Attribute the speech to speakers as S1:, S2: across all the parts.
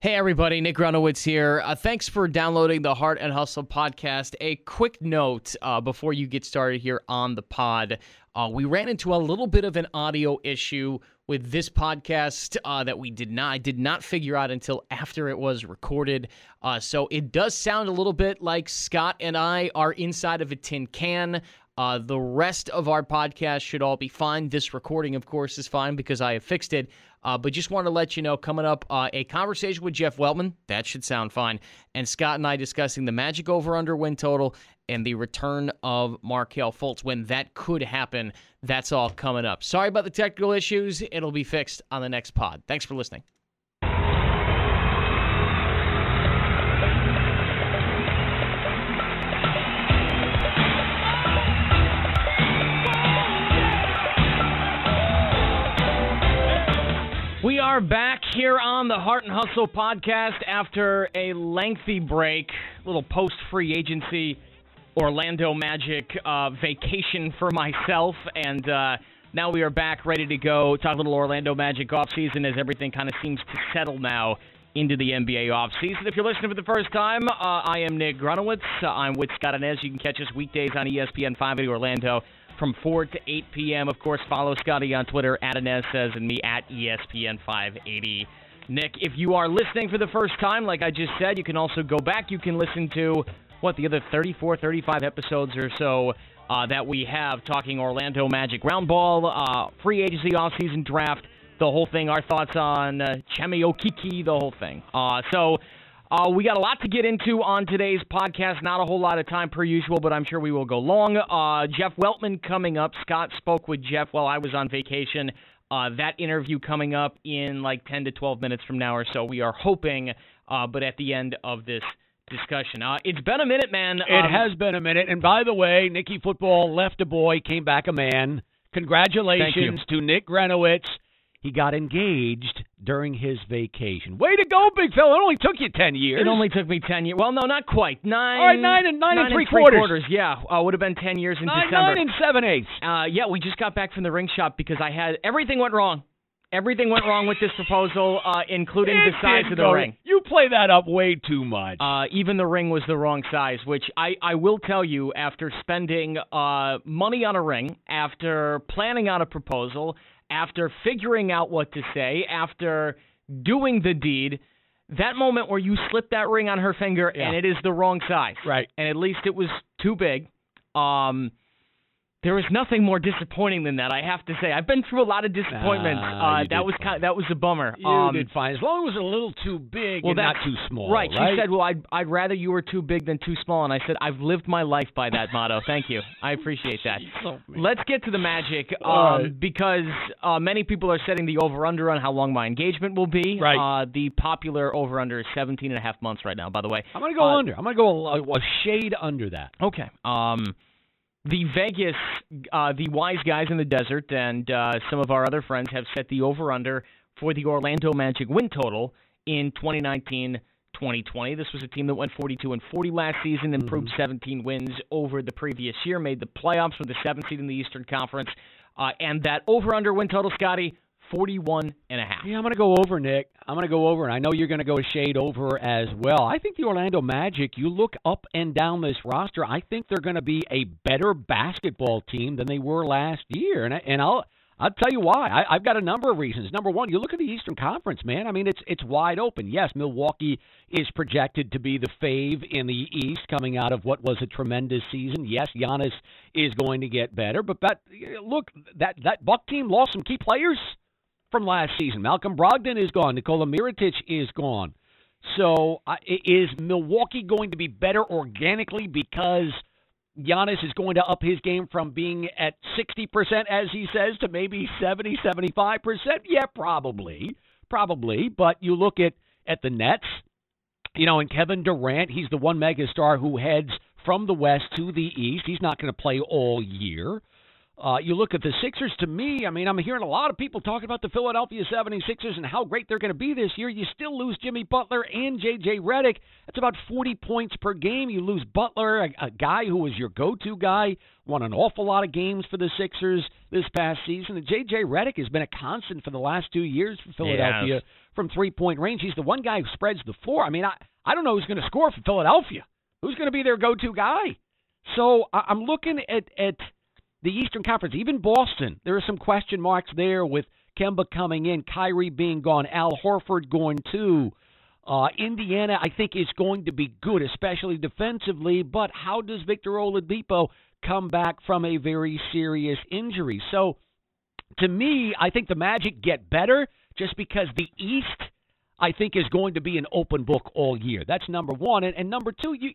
S1: Hey, everybody, Nick Grunowitz here. Uh, thanks for downloading the Heart and Hustle podcast. A quick note uh, before you get started here on the pod. Uh, we ran into a little bit of an audio issue with this podcast uh, that we did not I did not figure out until after it was recorded. Uh, so it does sound a little bit like Scott and I are inside of a tin can. Uh, the rest of our podcast should all be fine. This recording, of course, is fine because I have fixed it. Uh, but just want to let you know coming up uh, a conversation with Jeff Weltman. That should sound fine. And Scott and I discussing the Magic over under win total and the return of Markelle Fultz when that could happen. That's all coming up. Sorry about the technical issues. It'll be fixed on the next pod. Thanks for listening. Are back here on the Heart and Hustle podcast after a lengthy break, little post free agency Orlando Magic uh, vacation for myself, and uh, now we are back ready to go. Talk a little Orlando Magic offseason as everything kind of seems to settle now into the NBA offseason. If you're listening for the first time, uh, I am Nick Grunowitz. I'm with Scott Anez. You can catch us weekdays on ESPN 580 Orlando from 4 to 8 p.m. Of course, follow Scotty on Twitter at Anez says and me at ESPN 580. Nick, if you are listening for the first time, like I just said, you can also go back. You can listen to what the other 34, 35 episodes or so uh, that we have talking Orlando Magic round ball, uh, free agency, offseason draft, the whole thing. Our thoughts on uh, Chuma Okeke, the whole thing. Uh, so. Uh, we got a lot to get into on today's podcast. Not a whole lot of time per usual, but I'm sure we will go long. Uh, Jeff Weltman coming up. Scott spoke with Jeff while I was on vacation. Uh, that interview coming up in like 10 to 12 minutes from now or so. We are hoping, uh, but at the end of this discussion. Uh, it's been a minute, man.
S2: It
S1: Um,
S2: has been a minute. And by the way, Nicky Football left a boy, came back a man. Congratulations to Nick Grenowitz. He got engaged during his vacation. Way to go, big fella. It only took you 10 years.
S1: It only took me 10 years. Well, no, not quite. Nine.
S2: All right, nine and- nine and three quarters.
S1: Yeah, uh, would have been 10 years in
S2: nine,
S1: December.
S2: nine and seven eighths.
S1: Uh, yeah, we just got back from the ring shop because I had everything went wrong. Everything went wrong with this proposal, uh, including
S2: It
S1: the size of the
S2: go-
S1: ring.
S2: You play that up way too much.
S1: Uh, even the ring was the wrong size, which I, I will tell you after spending uh, money on a ring, after planning out a proposal, after figuring out what to say, after doing the deed, that moment where you slip that ring on her finger
S2: Yeah.
S1: and it is the wrong size.
S2: Right.
S1: And at least it was too big. Um, there was nothing more disappointing than that. I have to say, I've been through a lot of disappointments.
S2: Nah,
S1: uh, that was kind that was a bummer.
S2: you
S1: um,
S2: did fine. As long as it was a little too big
S1: well,
S2: and not too small.
S1: Right.
S2: Right.
S1: She said, "Well, I'd I'd rather you were too big than too small," and I said, "I've lived my life by that motto. Thank you. I appreciate that."
S2: So, man.
S1: Let's get to the magic, um,
S2: right.
S1: because uh, many people are setting the over/under on how long my engagement will be.
S2: Right.
S1: Uh, the popular over/under is 17 and a half months right now. By the way.
S2: I'm going to go
S1: Uh,
S2: under. I'm going to go a, a shade under that.
S1: Okay. Um, the Vegas, uh, the wise guys in the desert, and uh, some of our other friends have set the over/under for the Orlando Magic win total in 2019. 2020. This was a team that went 42 and 40 last season, improved 17 wins over the previous year, made the playoffs with the seventh seed in the Eastern Conference, uh, and that over/under win total, Scotty, 41 and a half.
S2: Yeah, I'm going to go over, Nick. I'm going to go over, and I know you're going to go a shade over as well. I think the Orlando Magic, you look up and down this roster, I think they're going to be a better basketball team than they were last year. And, I, and I'll. I'll tell you why. I, I've got a number of reasons. Number one, you look at the Eastern Conference, man. I mean, it's it's wide open. Yes, Milwaukee is projected to be the fave in the East, coming out of what was a tremendous season. Yes, Giannis is going to get better, but that look that that Buck team lost some key players from last season. Malcolm Brogdon is gone. Nikola Mirotic is gone. So uh, is Milwaukee going to be better organically because Giannis is going to up his game from being at 60% as he says to maybe 70, 75%? Yeah, probably. Probably, but you look at at the Nets, you know, and Kevin Durant, he's the one megastar who heads from the West to the East. He's not going to play all year. Uh, you look at the Sixers, to me, I mean, I'm hearing a lot of people talking about the Philadelphia 76ers and how great they're going to be this year. You still lose Jimmy Butler and J.J. Redick. That's about 40 points per game. You lose Butler, a, a guy who was your go to guy, won an awful lot of games for the Sixers this past season. And J.J. Redick has been a constant for the last two years for Philadelphia
S1: Yes.
S2: from three point range. He's the one guy who spreads the floor. I mean, I, I don't know who's going to score for Philadelphia. Who's going to be their go to guy? So I- I'm looking at, at the Eastern Conference, even Boston. There are some question marks there with Kemba coming in, Kyrie being gone, Al Horford going too. Uh, Indiana, I think, is going to be good, especially defensively. But how does Victor Oladipo come back from a very serious injury? So, to me, I think the Magic get better just because the East, I think, is going to be an open book all year. That's number one, and, and number two, you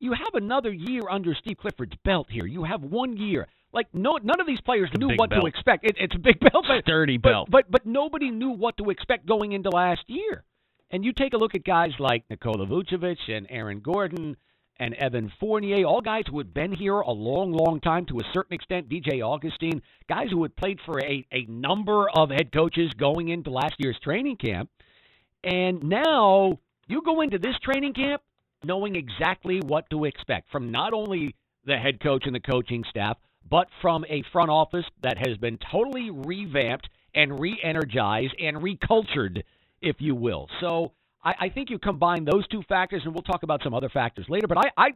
S2: you have another year under Steve Clifford's belt here. You have one year. Like no, none of these players knew what to expect. It, it's a big belt, but,
S1: Sturdy
S2: but,
S1: belt.
S2: but but nobody knew what to expect going into last year. And you take a look at guys like Nikola Vucevic and Aaron Gordon and Evan Fournier, all guys who had been here a long, long time to a certain extent. DJ Augustin, guys who had played for a, a number of head coaches going into last year's training camp. And now you go into this training camp knowing exactly what to expect from not only the head coach and the coaching staff, but from a front office that has been totally revamped and re energized and recultured, if you will. So I, I think you combine those two factors, and we'll talk about some other factors later. But I, I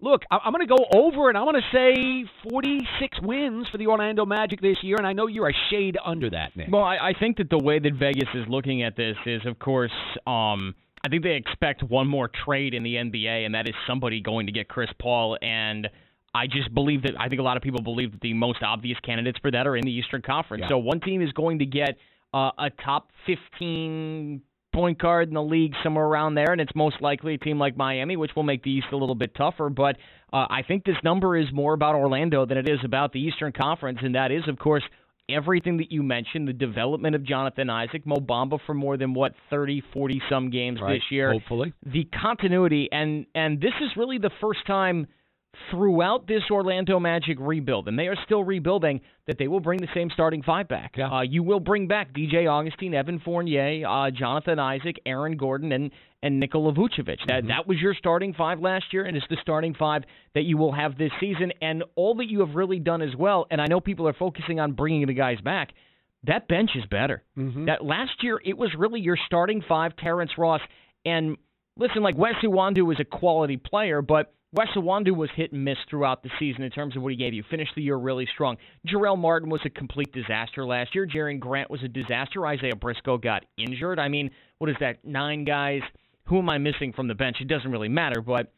S2: look, I, I'm going to go over, and I'm going to say 46 wins for the Orlando Magic this year, and I know you're a shade under that, Nick.
S1: Well, I, I think that the way that Vegas is looking at this is, of course, um, I think they expect one more trade in the NBA, and that is somebody going to get Chris Paul. And I just believe that I think a lot of people believe that the most obvious candidates for that are in the Eastern Conference.
S2: Yeah.
S1: So one team is going to get uh, a top 15 point guard in the league somewhere around there, and it's most likely a team like Miami, which will make the East a little bit tougher. But uh, I think this number is more about Orlando than it is about the Eastern Conference, and that is, of course, everything that you mentioned the development of Jonathan Isaac, Mo Bamba for more than what 30, 40 some games
S2: Right,
S1: this year.
S2: Hopefully.
S1: The continuity and and this is really the first time throughout this Orlando Magic rebuild, and they are still rebuilding, that they will bring the same starting five back.
S2: Yeah.
S1: Uh, you will bring back DJ Augustin, Evan Fournier, uh, Jonathan Isaac, Aaron Gordon, and and Nikola Vucevic. That that was your starting five last year, and it's the starting five that you will have this season. And all that you have really done as well. And I know people are focusing on bringing the guys back. That bench is better.
S2: Mhm.
S1: That last year it was really your starting five, Terrence Ross, and listen, like Wes Iwundu was a quality player, but Wes Iwundu was hit and miss throughout the season in terms of what he gave you. Finished the year really strong. Jarell Martin was a complete disaster last year. Jerian Grant was a disaster. Isaiah Briscoe got injured. I mean, what is that? Nine guys. Who am I missing from the bench? It doesn't really matter, but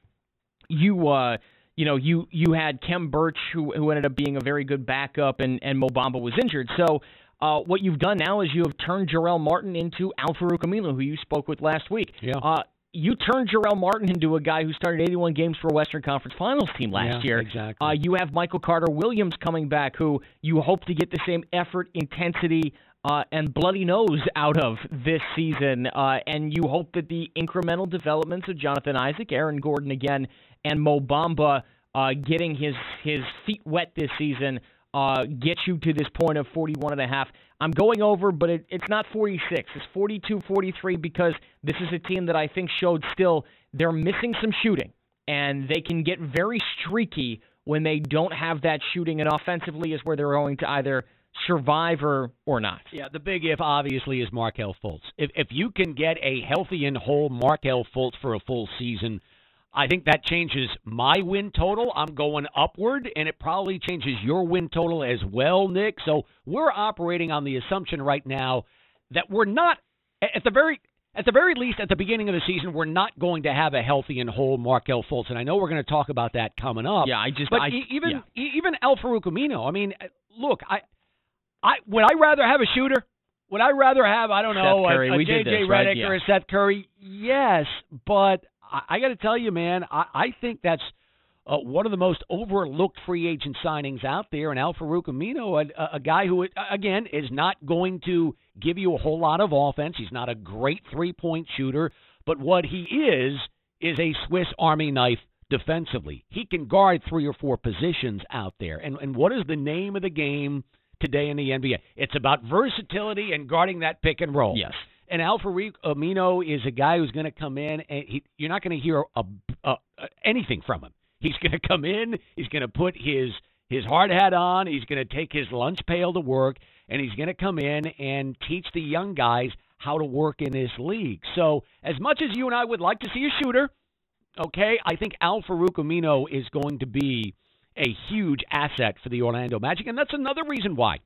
S1: you uh you know you you had Khem Birch who who ended up being a very good backup and and Mo Bamba was injured. So uh, what you've done now is you have turned Jarell Martin into Al-Farouq Aminu, who you spoke with last week.
S2: Yeah.
S1: Uh, you turned Jarell Martin into a guy who started 81 games for a Western Conference Finals team last
S2: Yeah,
S1: year.
S2: exactly.
S1: Uh, you have Michael Carter Williams coming back, who you hope to get the same effort, intensity, uh, and bloody nose out of this season. Uh, and you hope that the incremental developments of Jonathan Isaac, Aaron Gordon again, and Mo Bamba uh, getting his his feet wet this season uh, get you to this point of 41 and a half. I'm going over, but it, it's not 46. It's 42 43 because this is a team that I think showed still they're missing some shooting and they can get very streaky when they don't have that shooting, and offensively is where they're going to either survive or or not.
S2: Yeah, the big if obviously is Markelle Fultz. If if you can get a healthy and whole Markelle Fultz for a full season, I think that changes my win total. I'm going upward, and it probably changes your win total as well, Nick. So we're operating on the assumption right now that we're not at the very at the very least at the beginning of the season we're not going to have a healthy and whole Markelle Fultz, and I know we're going to talk about that coming up.
S1: Yeah, I just
S2: But
S1: I,
S2: even
S1: yeah.
S2: e- even Aminu, I mean, uh, look, I I would I rather have a shooter? Would I rather have I don't know a, a JJ
S1: this, right?
S2: Redick or a Seth Curry? Yes, but I, I got to tell you, man, I, I think that's uh, one of the most overlooked free agent signings out there. And Al-Farouq Aminu, a, a guy who again is not going to give you a whole lot of offense. He's not a great three point shooter, but what he is is a Swiss Army knife defensively. He can guard three or four positions out there. And and what is the name of the game today in the NBA? It's about versatility and guarding that pick and roll.
S1: Yes.
S2: And Al-Farouq Aminu is a guy who's going to come in, and he, you're not going to hear a, a, a, anything from him. He's going to come in. He's going to put his his hard hat on. He's going to take his lunch pail to work, and he's going to come in and teach the young guys how to work in this league. So, as much as you and I would like to see a shooter, okay, I think Al-Farouq Aminu is going to be a huge asset for the Orlando Magic, and that's another reason why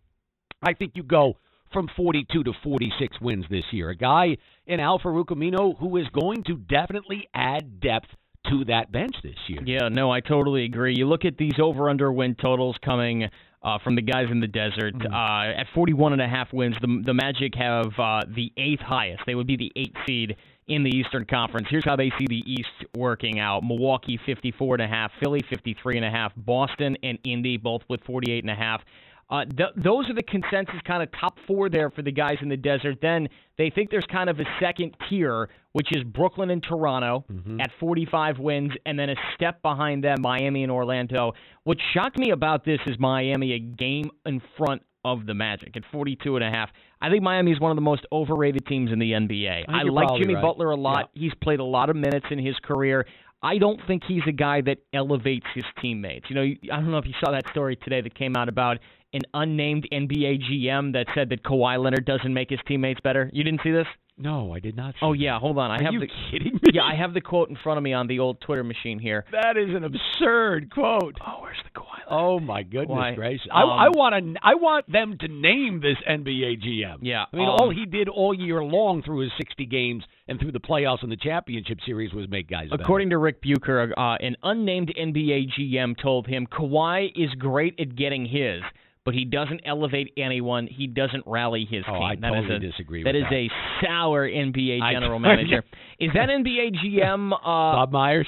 S2: I think you go from 42 to 46 wins this year. A guy in Al-Farouq Aminu who is going to definitely add depth to that bench this year.
S1: Yeah, no, I totally agree. You look at these over under win totals coming uh, from the guys in the desert.
S2: Mm-hmm.
S1: Uh, at 41 and a half wins, the, the Magic have uh, the eighth highest. They would be the eighth seed in the Eastern Conference. Here's how they see the East working out. Milwaukee 54 and a half, Philly 53 and a half, Boston and Indy both with 48 and a half. Uh, th- those are the consensus kind of top four there for the guys in the desert. Then they think there's kind of a second tier, which is Brooklyn and Toronto
S2: Mhm.
S1: at 45 wins, and then a step behind them, Miami and Orlando. What shocked me about this is Miami a game in front of the Magic at 42 and a half. I think Miami is one of the most overrated teams in the NBA.
S2: I you're
S1: like Jimmy
S2: right.
S1: Butler a lot. He's played a lot of minutes in his career. I don't think he's a guy that elevates his teammates. You know, I don't know if you saw that story today that came out about an unnamed NBA GM that said that Kawhi Leonard doesn't make his teammates better. You didn't see this?
S2: No, I did not. See
S1: Oh
S2: that.
S1: yeah, hold on. I
S2: Are
S1: have
S2: you
S1: the
S2: kidding me?
S1: yeah, I have the quote in front of me on the old Twitter machine here.
S2: That is an absurd quote.
S1: Oh, where's the Kawhi? Leonard?
S2: Oh my goodness
S1: Why?
S2: gracious!
S1: Um,
S2: I, I want to. I want them to name this NBA GM.
S1: Yeah,
S2: I mean,
S1: um,
S2: all he did all year long through his 60 games and through the playoffs and the championship series was make guys. better.
S1: According to Rick Bucher, uh, an unnamed NBA GM told him Kawhi is great at getting his, but he doesn't elevate anyone. He doesn't rally his
S2: Oh,
S1: team.
S2: I
S1: That is
S2: totally
S1: a,
S2: disagree
S1: That
S2: with
S1: is
S2: that.
S1: a sour NBA
S2: I-
S1: general manager. Is that NBA GM? Uh,
S2: Bob Myers,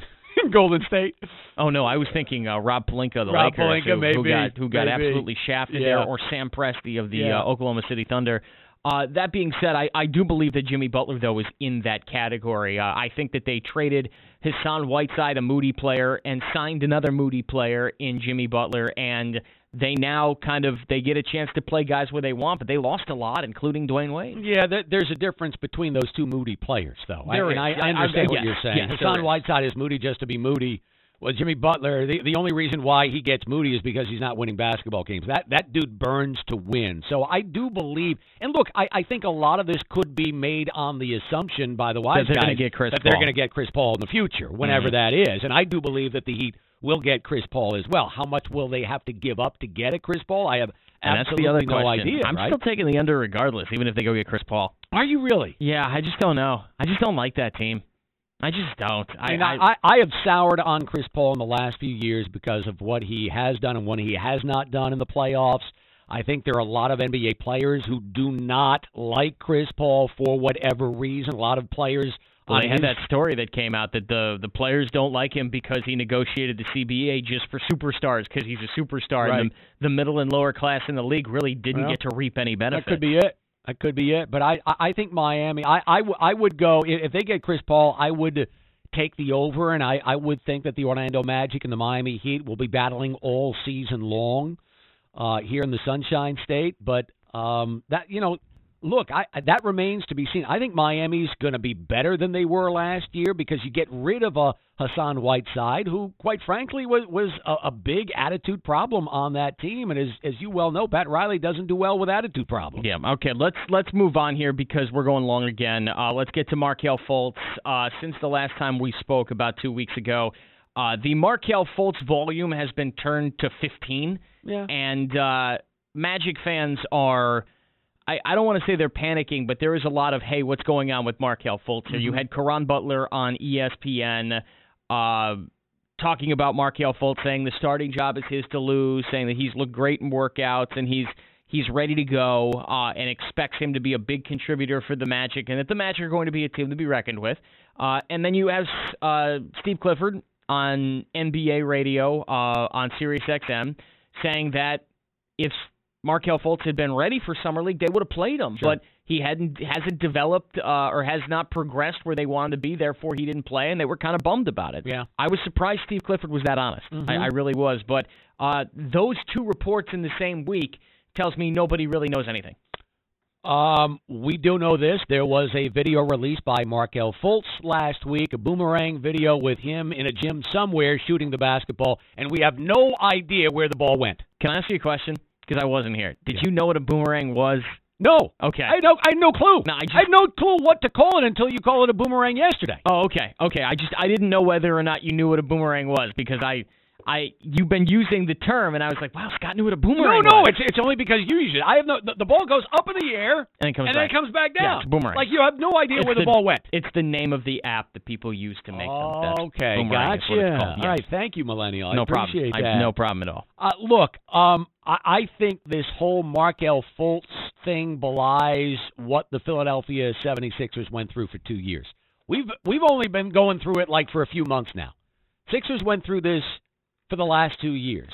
S2: Golden State.
S1: oh no, I was thinking uh, Rob Pelinka, the
S2: Rob
S1: Lakers, who,
S2: maybe,
S1: who got who got
S2: maybe.
S1: absolutely shafted
S2: Yeah.
S1: there, or Sam Presti of the
S2: Yeah.
S1: uh, Oklahoma City Thunder. Uh, that being said, I, I do believe that Jimmy Butler, though, is in that category. Uh, I think that they traded Hassan Whiteside, a Moody player, and signed another Moody player in Jimmy Butler, and they now kind of they get a chance to play guys where they want, but they lost a lot, including Dwyane Wade.
S2: Yeah, th- there's a difference between those two Moody players, though. I,
S1: There
S2: I,
S1: is.
S2: I
S1: I- I-
S2: understand what
S1: yes,
S2: you're saying.
S1: yes,
S2: Hassan. Whiteside is Moody just to be Moody. Well, Jimmy Butler, the, the only reason why he gets Moody is because he's not winning basketball games. That that dude burns to win. So I do believe, and look, I, I think a lot of this could be made on the assumption by the wise
S1: they're
S2: guys
S1: gonna get Chris
S2: that they're
S1: Paul.
S2: going to get Chris Paul in the future, whenever
S1: Mhm.
S2: that is. And I do believe that the Heat will get Chris Paul as well. How much will they have to give up to get a Chris Paul? I have
S1: And that's
S2: absolutely
S1: the other
S2: no
S1: question.
S2: idea.
S1: I'm
S2: right?
S1: still taking the under regardless, even if they go get Chris Paul.
S2: Are you really?
S1: Yeah, I just don't know. I just don't like that team. I just don't.
S2: I, mean, I, I, I have soured on Chris Paul in the last few years because of what he has done and what he has not done in the playoffs. I think there are a lot of NBA players who do not like Chris Paul for whatever reason. A lot of players
S1: Well, they had that story that came out that the the players don't like him because he negotiated the CBA just for superstars because he's a superstar
S2: Right.
S1: and the, the middle and lower class in the league really didn't
S2: Well,
S1: get to reap any benefits.
S2: That could be it. That could be it. But I, I think Miami. I, I, I would go if they get Chris Paul. I would take the over, and I, I would think that the Orlando Magic and the Miami Heat will be battling all season long uh, here in the Sunshine State. But um, that you know, look, I, that remains to be seen. I think Miami's going to be better than they were last year because you get rid of a Hassan Whiteside, who, quite frankly, was was a, a big attitude problem on that team. And as as you well know, Pat Riley doesn't do well with attitude problems.
S1: Yeah. Okay. Let's let's move on here because we're going long again. Uh, let's get to Markelle Fultz. Uh, since the last time we spoke about two weeks ago, uh, the Markelle Fultz volume has been turned to 15.
S2: Yeah.
S1: and uh, Magic fans are. I, I don't want to say they're panicking, but there is a lot of hey, what's going on with Markelle Fultz here? You had Caron Butler on ESPN uh, talking about Markelle Fultz, saying the starting job is his to lose, saying that he's looked great in workouts and he's he's ready to go, uh, and expects him to be a big contributor for the Magic, and that the Magic are going to be a team to be reckoned with. Uh, and then you have uh, Steve Clifford on NBA radio uh, on Sirius XM saying that if Markelle Fultz had been ready for summer league, they would have played him.
S2: Sure.
S1: But he hadn't hasn't developed uh, or has not progressed where they wanted to be. Therefore, he didn't play, and they were kind of bummed about it.
S2: Yeah.
S1: I was surprised Steve Clifford was that honest.
S2: Mhm.
S1: I, I really was. But uh, those two reports in the same week tells me nobody really knows anything.
S2: Um, we do know this. There was a video released by Markelle Fultz last week, a boomerang video with him in a gym somewhere shooting the basketball, and we have no idea where the ball went.
S1: Can I ask you a question? Because I wasn't here. Did
S2: Yeah.
S1: you know what a boomerang was?
S2: No.
S1: Okay.
S2: I had no, I had no clue.
S1: No, I just-
S2: had no clue what to call it until you called it a boomerang yesterday.
S1: Oh, okay, okay. I just I didn't know whether or not you knew what a boomerang was because I I you've been using the term and I was like, wow, Scott knew what a
S2: No,
S1: boomerang
S2: no,
S1: was.
S2: it's it's only because you use it. I have no. The, the ball goes up in the air
S1: and it comes
S2: and
S1: back.
S2: then it comes back
S1: Yeah,
S2: down.
S1: it's boomerang.
S2: Like you have no idea
S1: It's
S2: where the,
S1: the-
S2: ball went.
S1: It's the name of the app that people use to make them. That's
S2: okay, gotcha.
S1: called,
S2: All right, thank you, millennial. I
S1: no
S2: appreciate
S1: problem.
S2: that.
S1: I, no problem at all.
S2: Uh, look, um, I, I think this whole Markelle Fultz thing belies what the Philadelphia 76ers went through for two years. We've we've only been going through it like for a few months now. Sixers went through this for the last two years,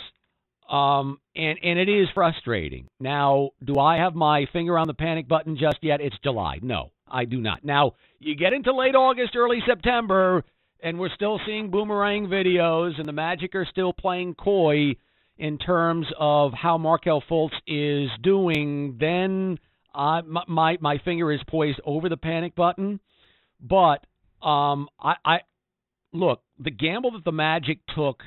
S2: um, and and it is frustrating. Now, do I have my finger on the panic button just yet? It's July. No, I do not. Now, you get into late August, early September, and we're still seeing boomerang videos, and the Magic are still playing coy in terms of how Markelle Fultz is doing, then uh, my, my finger is poised over the panic button. But um, I, I look the gamble that the Magic took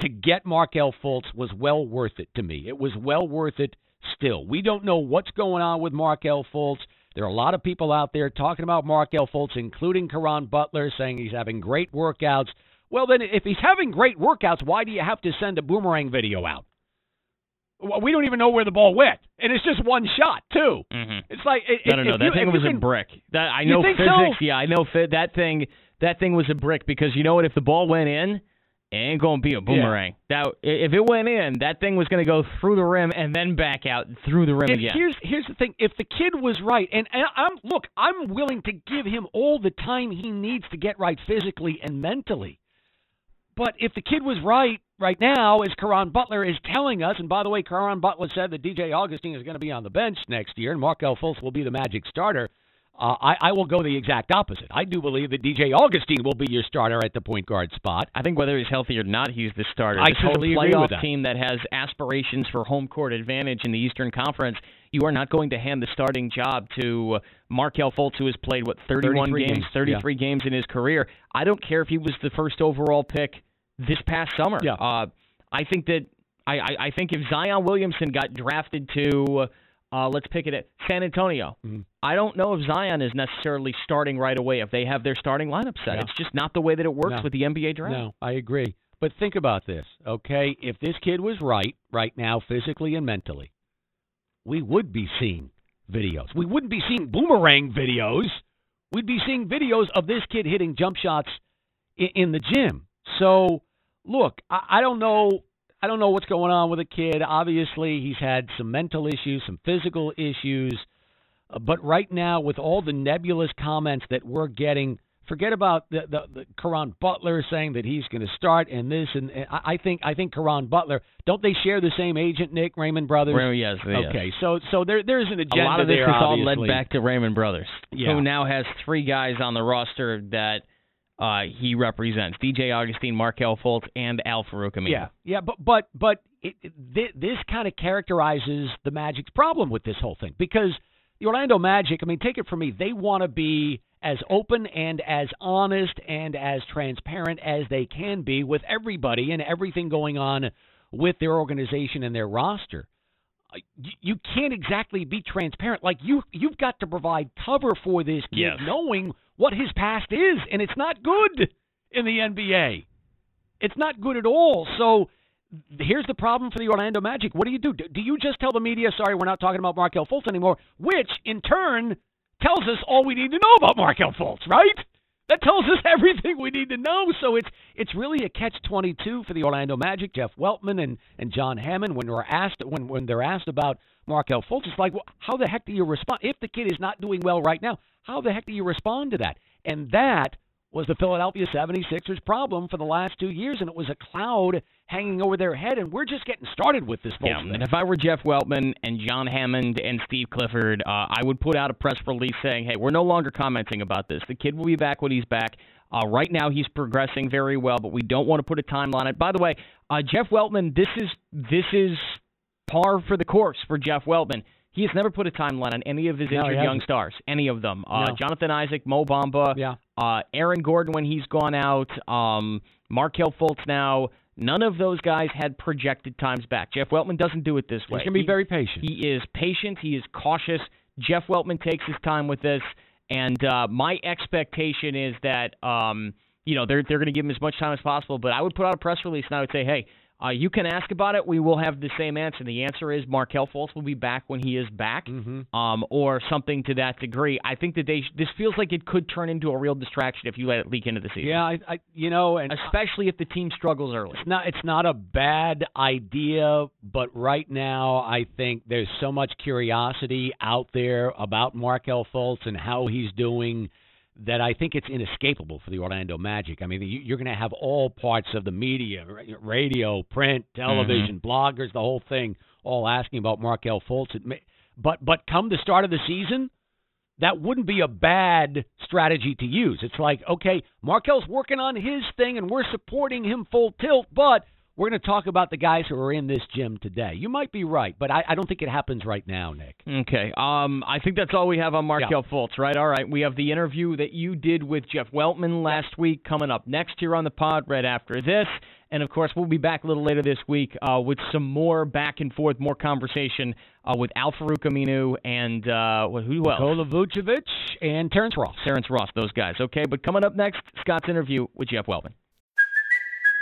S2: to get Markelle Fultz was well worth it to me. It was well worth it. Still, we don't know what's going on with Markelle Fultz. There are a lot of people out there talking about Markelle Fultz, including Caron Butler, saying he's having great workouts. Well, then, if he's having great workouts, why do you have to send a boomerang video out? We don't even know where the ball went, and it's just one shot too.
S1: Mm-hmm.
S2: It's like it,
S1: No, no, no.
S2: you-
S1: That thing was a brick. That I know physics.
S2: so?
S1: Yeah, I know that thing. That thing was a brick because you know what? If the ball went in, it ain't gonna be a boomerang. That if it went in, that thing was gonna go through the rim and then back out through the rim
S2: And
S1: again.
S2: here's here's the thing: if the kid was right, and, and I'm look, I'm willing to give him all the time he needs to get right physically and mentally. But if the kid was right right now, as Caron Butler is telling us, and by the way, Caron Butler said that DJ Augustin is going to be on the bench next year, and Markelle Fultz will be the Magic starter. Uh, I, I will go the exact opposite. I do believe that DJ Augustin will be your starter at the point guard spot.
S1: I think whether he's healthy or not, he's the starter.
S2: I
S1: this
S2: totally
S1: is a
S2: agree
S1: playoff
S2: with that.
S1: team that has aspirations for home court advantage in the Eastern Conference. You are not going to hand the starting job to Markelle Fultz, who has played what 31
S2: 33 games,
S1: 33 games in his career. I don't care if he was the first overall pick this past summer.
S2: Yeah.
S1: Uh, I think that I, I, I think if Zion Williamson got drafted to uh, let's pick it at San Antonio.
S2: Mhm.
S1: I don't know if Zion is necessarily starting right away if they have their starting lineup set. It's just not the way that it works
S2: No.
S1: with the NBA draft.
S2: No, I agree. But think about this, okay? If this kid was right right now, physically and mentally, we would be seeing videos. We wouldn't be seeing boomerang videos. We'd be seeing videos of this kid hitting jump shots in, in the gym. So, look, I, I don't know. I don't know what's going on with the kid. Obviously, he's had some mental issues, some physical issues. Uh, but right now, with all the nebulous comments that we're getting, forget about the the, the Caron Butler saying that he's going to start and this and, and I I think I think Caron Butler. Don't they share the same agent, Nick Raymond Brothers?
S1: Well, yes, yes.
S2: Okay, so so there there's an agenda.
S1: A lot of this
S2: there.
S1: is all led back to Raymond Brothers,
S2: Yeah.
S1: who now has three guys on the roster that uh, he represents: DJ Augustin, Markelle Fultz, and Al-Farouq Aminu.
S2: Yeah, yeah, but but but it, thi- this kind of characterizes the Magic's problem with this whole thing because the Orlando Magic. I mean, take it from me, they want to be as open and as honest and as transparent as they can be with everybody and everything going on with their organization and their roster. Uh, You can't exactly be transparent. Like you, you've got to provide cover for this kid,
S1: Yes.
S2: knowing what his past is, and it's not good in the NBA. It's not good at all. So here's the problem for the Orlando Magic. What do you do? Do you just tell the media, sorry, we're not talking about Markelle Fultz anymore, which in turn tells us all we need to know about Markelle Fultz, right? That tells us everything we need to know. So it's it's really a catch twenty two for the Orlando Magic, Jeff Weltman and, and John Hammond when we're asked when when they're asked about Markelle Fultz, it's like, well, how the heck do you respond if the kid is not doing well right now? How the heck do you respond to that? And that was the Philadelphia 76ers problem for the last two years, and it was a cloud hanging over their head, and we're just getting started with this.
S1: Yeah, and if I were Jeff Weltman and John Hammond and Steve Clifford, uh, I would put out a press release saying, hey, we're no longer commenting about this. The kid will be back when he's back. Uh, right now, he's progressing very well, but we don't want to put a timeline on it. By the way, uh, Jeff Weltman, this is this is par for the course for Jeff Weltman. He has never put a timeline on any of his
S2: No,
S1: injured young stars, any of them. Uh,
S2: No.
S1: Jonathan Isaac, Mo Bamba,
S2: Yeah.
S1: uh, Aaron Gordon when he's gone out, um, Markelle Fultz now. None of those guys had projected times back. Jeff Weltman doesn't do it this way.
S2: He's going to be
S1: He-
S2: very patient.
S1: he is patient. He is cautious. Jeff Weltman takes his time with this, and uh, my expectation is that um, you know they're they're going to give him as much time as possible. But I would put out a press release and I would say, hey. Uh, you can ask about it. We will have the same answer. The answer is Markelle Fultz will be back when he is back,
S2: Mhm.
S1: um, or something to that degree. I think that they this feels like it could turn into a real distraction if you let it leak into the season.
S2: yeah, I, I, you know, and
S1: especially if the team struggles early.
S2: it's not it's not a bad idea, but right now I think there's so much curiosity out there about Markelle Fultz and how he's doing that I think it's inescapable for the Orlando Magic. I mean, you- you're going to have all parts of the media, radio, print, mm-hmm. television, bloggers, the whole thing, all asking about Markelle Fultz. But but come the start of the season, that wouldn't be a bad strategy to use. It's like, okay, Markelle's working on his thing and we're supporting him full tilt, but we're going to talk about the guys who are in this gym today. You might be right, but I, I don't think it happens right now, Nick.
S1: Okay. Um, I think that's all we have on Markelle Fultz, right? All right. We have the interview that you did with Jeff Weltman last week coming up next here on the pod right after this. And of course, we'll be back a little later this week uh, with some more back and forth, more conversation uh, with Al-Farouq Aminu and uh, who else?
S2: Nikola Vucevic and Terrence Ross.
S1: Terrence Ross, those guys. Okay. But coming up next, Scott's interview with Jeff Weltman.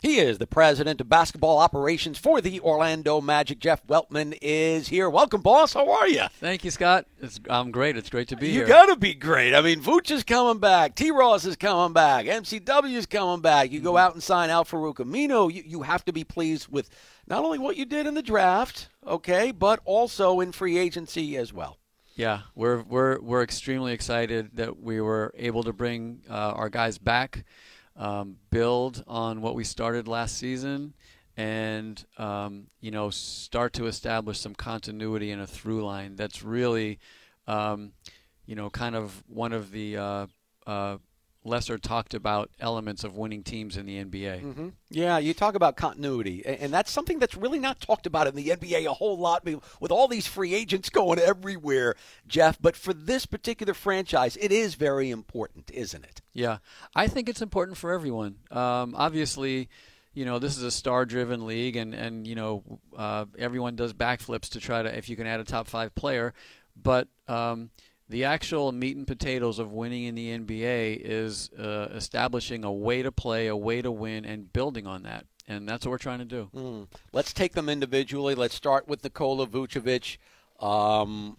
S3: He is the president of basketball operations for the Orlando Magic. Jeff Weltman is here. Welcome, boss. How are you?
S4: Thank you, Scott. It's, I'm great. It's great to be
S3: You
S4: here.
S3: You got to be great. I mean, Vooch is coming back. T. Ross is coming back. MCW is coming back. You go
S4: Mm-hmm.
S3: out and sign Al-Farouq Aminu. You, you have to be pleased with not only what you did in the draft, okay, but also in free agency as well.
S4: yeah, we're we're we're extremely excited that we were able to bring uh, our guys back, um, build on what we started last season, and um, you know start to establish some continuity and a through line. That's really, um, you know, kind of one of the uh, uh, lesser talked about elements of winning teams in the NBA.
S3: hmm Yeah, you talk about continuity, and that's something that's really not talked about in the NBA a whole lot with all these free agents going everywhere, Jeff. But for this particular franchise, it is very important, isn't it?
S4: Yeah, I think it's important for everyone. Um, obviously, you know this is a star-driven league, and and you know uh, everyone does backflips to try to if you can add a top five player, but um, the actual meat and potatoes of winning in the NBA is uh, establishing a way to play, a way to win, and building on that. And that's what we're trying to do.
S3: Mm. Let's take them individually. Let's start with Nikola Vucevic. Um,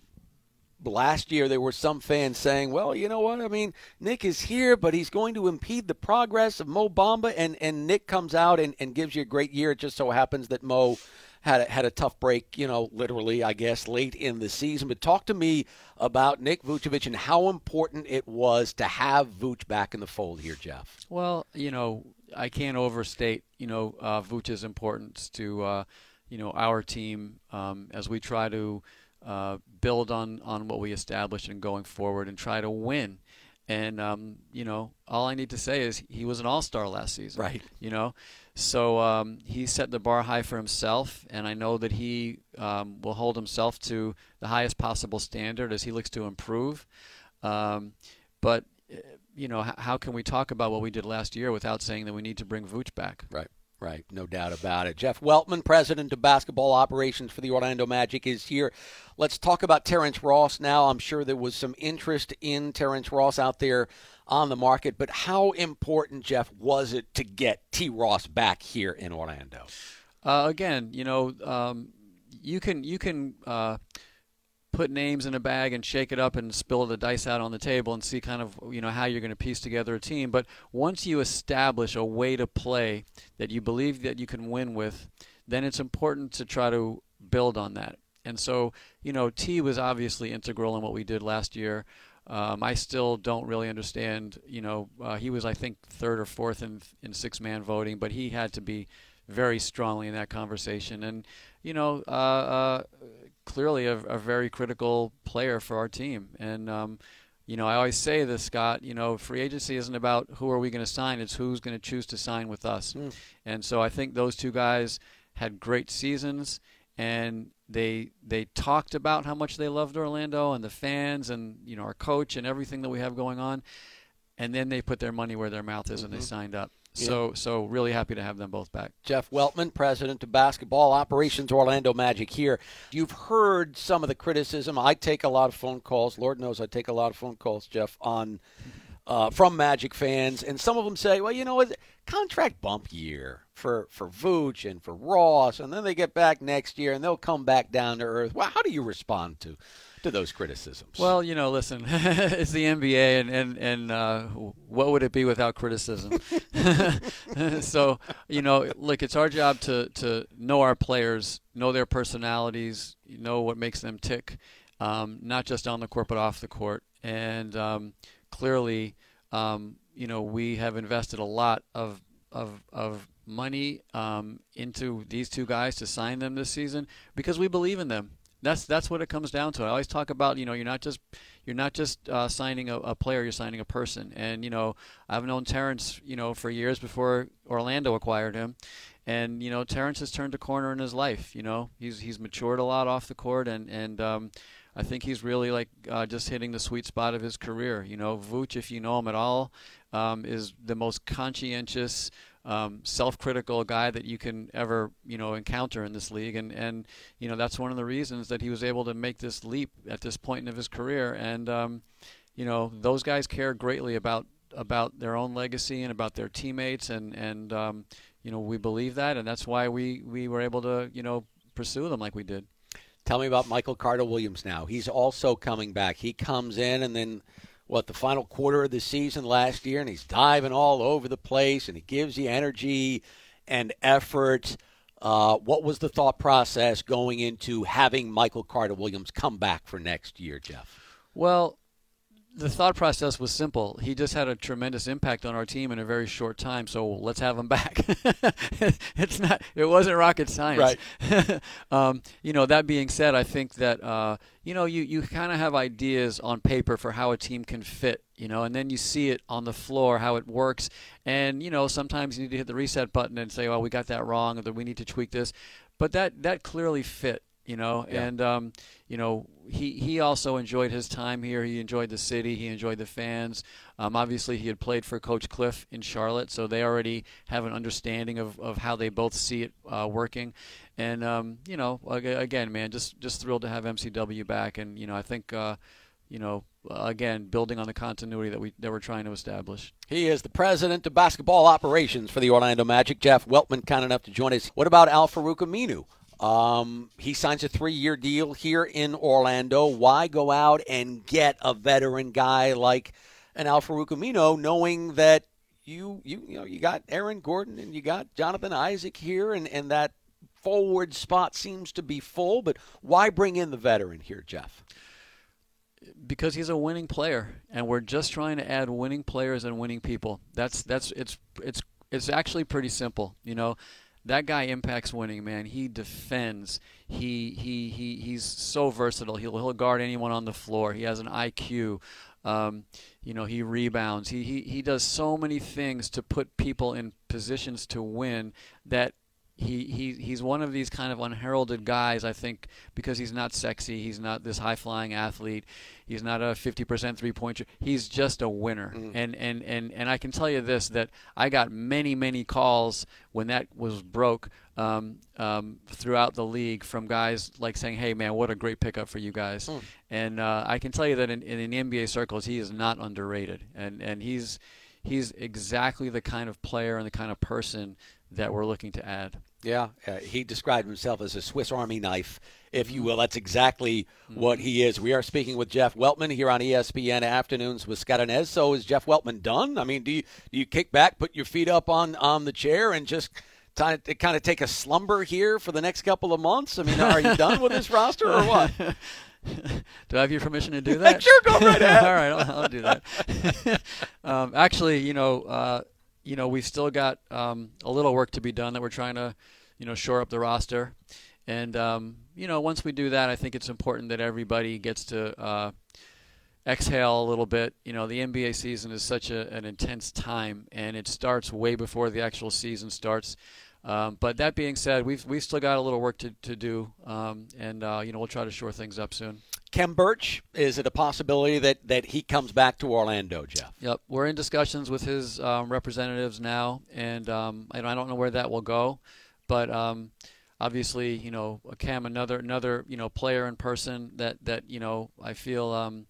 S3: last year, there were some fans saying, well, you know what? I mean, Nick is here, but he's going to impede the progress of Mo Bamba. And, and Nick comes out and, and gives you a great year. It just so happens that Mo had a, had a tough break, you know, literally, I guess, late in the season. But talk to me about Nick Vucevic and how important it was to have Vuce back in the fold here, Jeff.
S4: Well, you know, I can't overstate, you know, uh, Vuce's importance to, uh, you know, our team um, as we try to uh, build on, on what we established and going forward and try to win. And, um, you know, all I need to say is he was an all star last season.
S3: Right.
S4: You know, so um, he set the bar high for himself, and I know that he um, will hold himself to the highest possible standard as he looks to improve. Um, but uh, you know, h- how can we talk about what we did last year without saying that we need to bring Vooch back?
S3: Right. Right, no doubt about it. Jeff Weltman, president of basketball operations for the Orlando Magic, is here. Let's talk about Terrence Ross now. I'm sure there was some interest in Terrence Ross out there on the market, but how important, Jeff, was it to get T. Ross back here in Orlando?
S4: Uh, again, you know, um, you can you can uh, put names in a bag and shake it up and spill the dice out on the table and see kind of you know how you're going to piece together a team. But once you establish a way to play that you believe that you can win with, then it's important to try to build on that. And so you know T was obviously integral in what we did last year. Um, I still don't really understand. You know, uh, he was I think third or fourth in in six man voting, but he had to be very strongly in that conversation. And you know, uh, uh, clearly a, a, very critical player for our team. And um, you know, I always say this, Scott. You know, free agency isn't about who are we going to sign; it's who's going to choose to sign with us. Mm. And so I think those two guys had great seasons, and they they talked about how much they loved Orlando and the fans and you know our coach and everything that we have going on. And then they put their money where their mouth is, mm-hmm. and they mm-hmm. signed up. So, so really happy to have them both back.
S3: Jeff Weltman, president of basketball operations Orlando Magic here. You've heard some of the criticism. I take a lot of phone calls. Lord knows I take a lot of phone calls, Jeff, on uh, from Magic fans, and some of them say, "Well, you know, what contract bump year for for Vooch and for Ross, and then they get back next year and they'll come back down to earth." Well, how do you respond to to those criticisms?
S4: Well, you know, listen, it's the NBA, and and and uh, what would it be without criticism? so, you know, look, it's our job to to know our players, know their personalities, know what makes them tick, um, not just on the court but off the court, and um, clearly, um, you know, we have invested a lot of of of money um, into these two guys to sign them this season because we believe in them that's that's what it comes down to. I always talk about you know you're not just you're not just uh, signing a, a, player, you're signing a person. And you know I've known Terrence you know for years before Orlando acquired him, and you know Terrence has turned a corner in his life. You know he's he's matured a lot off the court, and and um, I think he's really like uh, just hitting the sweet spot of his career. You know Vooch, if you know him at all, um, is the most conscientious um, self-critical guy that you can ever you know encounter in this league, and and you know that's one of the reasons that he was able to make this leap at this point in his career, and um, you know those guys care greatly about about their own legacy and about their teammates, and and um, you know we believe that, and that's why we we were able to you know pursue them like we did.
S3: Tell me about Michael Carter Williams now. He's also coming back. He comes in and then what the final quarter of the season last year, and he's diving all over the place, and he gives you energy and effort. Uh, what was the thought process going into having Michael Carter Williams come back for next year, Jeff?
S4: Well, the thought process was simple. He just had a tremendous impact on our team in a very short time, so let's have him back. it's not. It wasn't rocket science.
S3: Right.
S4: um, you know. That being said, I think that uh, you know you you kind of have ideas on paper for how a team can fit. You know, and then you see it on the floor how it works, and you know sometimes you need to hit the reset button and say, "Oh, we got that wrong," or that we need to tweak this. But that that clearly fit you know yeah. and um, you know he he also enjoyed his time here he enjoyed the city he enjoyed the fans um, obviously he had played for coach cliff in charlotte so they already have an understanding of, of how they both see it uh, working and um, you know again man just just thrilled to have mcw back and you know i think uh, you know again building on the continuity that we that we're trying to establish.
S3: He is the president of basketball operations for the Orlando Magic. Jeff Weltman, kind enough to join us. What about Al-Farouq Aminu? Um, he signs a three-year deal here in Orlando. Why go out and get a veteran guy like an Al-Farouq knowing that you you you know you got Aaron Gordon and you got Jonathan Isaac here, and and that forward spot seems to be full. But why bring in the veteran here, Jeff?
S4: Because he's a winning player, and we're just trying to add winning players and winning people. That's that's it's it's it's actually pretty simple, you know that guy impacts winning, man. He defends. He he he he's so versatile. He'll he'll guard anyone on the floor. He has an IQ. Um, you know, he rebounds. He, he he does so many things to put people in positions to win that he, he he's one of these kind of unheralded guys. I think because he's not sexy, he's not this high flying athlete, he's not a 50% three pointer. He's just a winner.
S3: Mm.
S4: And, and and and I can tell you this that I got many many calls when that was broke um, um, throughout the league from guys like saying, "Hey man, what a great pickup for you guys."
S3: Mm.
S4: And uh, I can tell you that in, in the NBA circles, he is not underrated, and and he's he's exactly the kind of player and the kind of person that we're looking to add.
S3: Yeah, uh, he described himself as a Swiss Army knife, if you will. That's exactly what he is. We are speaking with Jeff Weltman here on ESPN Afternoons with Scott Anez. So is Jeff Weltman done? I mean, do you do you kick back, put your feet up on on the chair, and just kind of take a slumber here for the next couple of months? I mean, are you done with this roster or what?
S4: do I have your permission to do that?
S3: Sure, go right ahead.
S4: All right, I'll, I'll do that. um, actually, you know, uh, you know, we've still got um, a little work to be done that we're trying to, you know, shore up the roster. And um, you know, once we do that, I think it's important that everybody gets to uh, exhale a little bit. You know, the NBA season is such a, an intense time, and it starts way before the actual season starts. Um, but that being said, we've we've still got a little work to, to do, um, and uh, you know we'll try to shore things up soon.
S3: Khem Birch, is it a possibility that, that he comes back to Orlando, Jeff?
S4: Yep, we're in discussions with his um, representatives now, and um, I, I don't know where that will go, but um, obviously, you know, Cam, another another you know player in person that that you know I feel um,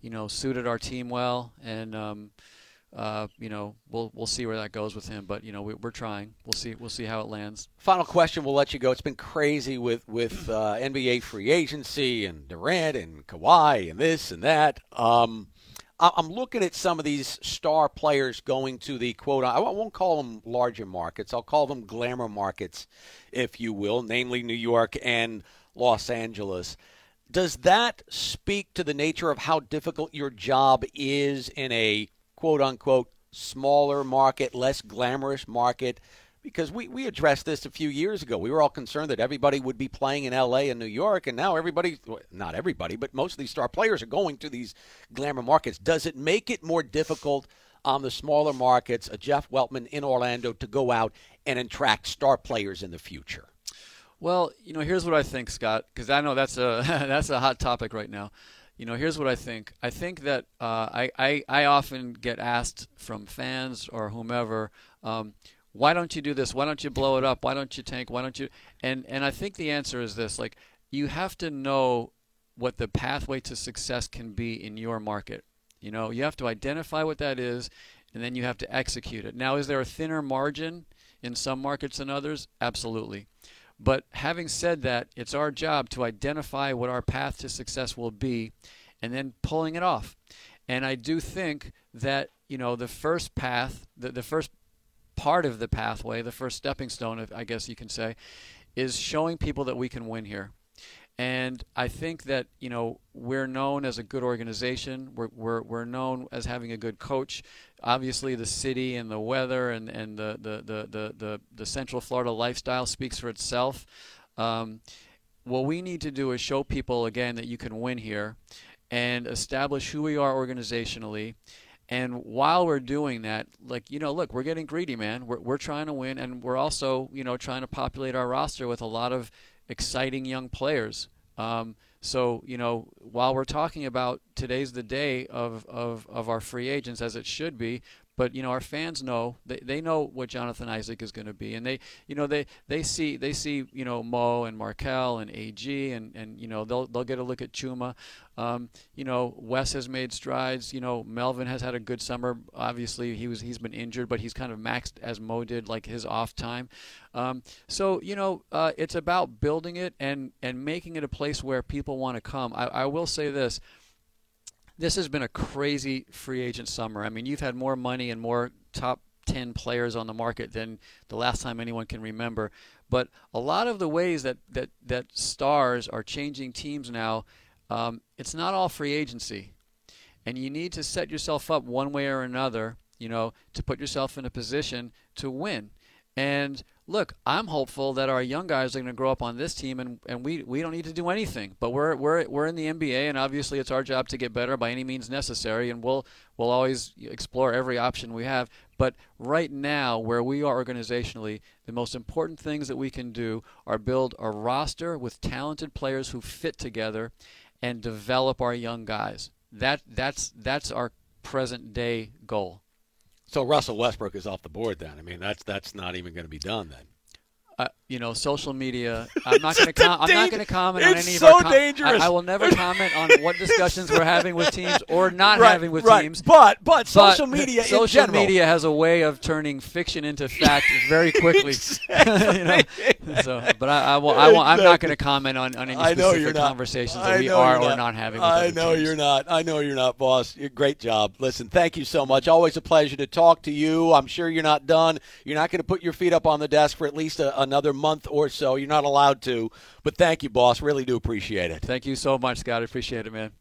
S4: you know suited our team well, and um, uh, you know we'll we'll see where that goes with him, but you know we, we're trying. We'll see we'll see how it lands.
S3: Final question, we'll let you go. It's been crazy with with uh, NBA free agency and Durant and Kawhi and this and that. Um, I'm looking at some of these star players going to the quote. I won't call them larger markets. I'll call them glamour markets, if you will, namely New York and Los Angeles. Does that speak to the nature of how difficult your job is in a quote unquote smaller market, less glamorous market? Because we, we addressed this a few years ago. We were all concerned that everybody would be playing in LA and New York, and now everybody, not everybody, but most of these star players are going to these glamour markets. Does it make it more difficult on the smaller markets, a Jeff Weltman in Orlando, to go out and attract star players in the future?
S4: Well, you know, here's what I think, Scott, because I know that's a that's a hot topic right now. You know, here's what I think. I think that uh, I, I I often get asked from fans or whomever, um, why don't you do this? Why don't you blow it up? Why don't you tank? Why don't you? And and I think the answer is this: like you have to know what the pathway to success can be in your market. You know, you have to identify what that is, and then you have to execute it. Now, is there a thinner margin in some markets than others? Absolutely. But having said that, it's our job to identify what our path to success will be and then pulling it off. And I do think that, you know, the first path, the, the first part of the pathway, the first stepping stone, I guess you can say, is showing people that we can win here. And I think that you know we're known as a good organization. We're, we're, we're known as having a good coach. Obviously, the city and the weather and, and the, the, the, the, the, the Central Florida lifestyle speaks for itself. Um, what we need to do is show people again that you can win here, and establish who we are organizationally. And while we're doing that, like you know, look, we're getting greedy, man. We're we're trying to win, and we're also you know trying to populate our roster with a lot of exciting young players. Um, so you know, while we're talking about today's the day of, of, of our free agents as it should be, but you know our fans know they, they know what Jonathan Isaac is going to be, and they you know they, they see they see you know Mo and Markelle and AG and, and you know they'll they'll get a look at Chuma. Um, you know Wes has made strides. You know Melvin has had a good summer. Obviously he was he's been injured, but he's kind of maxed as Mo did like his off time. Um, so you know uh, it's about building it and and making it a place where people want to come. I, I will say this this has been a crazy free agent summer. I mean, you've had more money and more top 10 players on the market than the last time anyone can remember. But a lot of the ways that, that, that stars are changing teams now, um, it's not all free agency. And you need to set yourself up one way or another, you know, to put yourself in a position to win. And look, I'm hopeful that our young guys are going to grow up on this team, and, and we, we don't need to do anything. But we're, we're, we're in the NBA, and obviously it's our job to get better by any means necessary, and we'll we'll always explore every option we have. But right now, where we are organizationally, the most important things that we can do are build a roster with talented players who fit together and develop our young guys. That that's that's our present day goal.
S3: So Russell Westbrook is off the board then. I mean, that's that's not even going to be done then.
S4: Uh, you know, social media. I'm not going to. Com- I'm not going to comment on any
S3: so
S4: of our. com-
S3: dangerous.
S4: I, I will never comment on what discussions we're having with teams or not
S3: Right,
S4: having with
S3: right.
S4: teams.
S3: But but social
S4: But
S3: media
S4: social
S3: general.
S4: media has a way of turning fiction into fact very quickly. you know? So, but I, I, will, I will, I'm not going to comment on, on any specific conversations that we are or not having. With
S3: I know
S4: teams.
S3: you're not. I know you're not, boss. You're, great job. Listen, thank you so much. Always a pleasure to talk to you. I'm sure you're not done. You're not going to put your feet up on the desk for at least a, another month or so. You're not allowed to. But thank you, boss. Really do appreciate it.
S4: Thank you so much, Scott. I appreciate it, man.